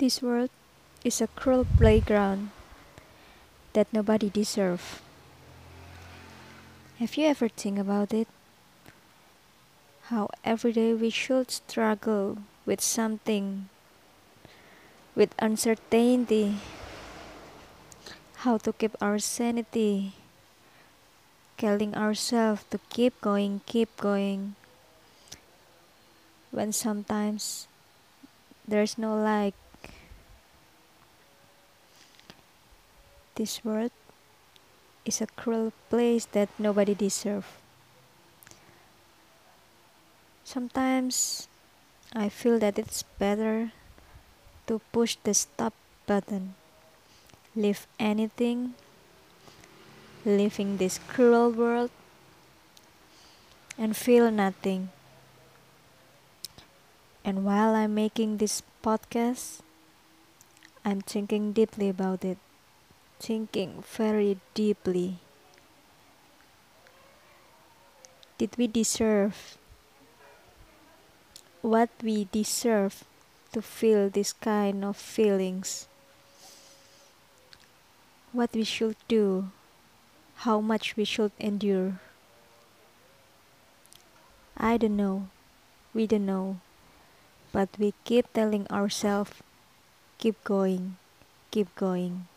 This world is a cruel playground that nobody deserves. Have you ever think about it? How every day we should struggle with something, with uncertainty, how to keep our sanity, telling ourselves to keep going, keep going, when sometimes there's no light. This world is a cruel place that nobody deserves. Sometimes I feel that it's better to push the stop button, leave anything, leaving this cruel world, and feel nothing. And while I'm making this podcast, I'm thinking deeply about it, thinking very deeply. Did we deserve what we deserve to feel this kind of feelings? What we should do, how much we should endure? I don't know. We don't know. But we keep telling ourselves, keep going, keep going.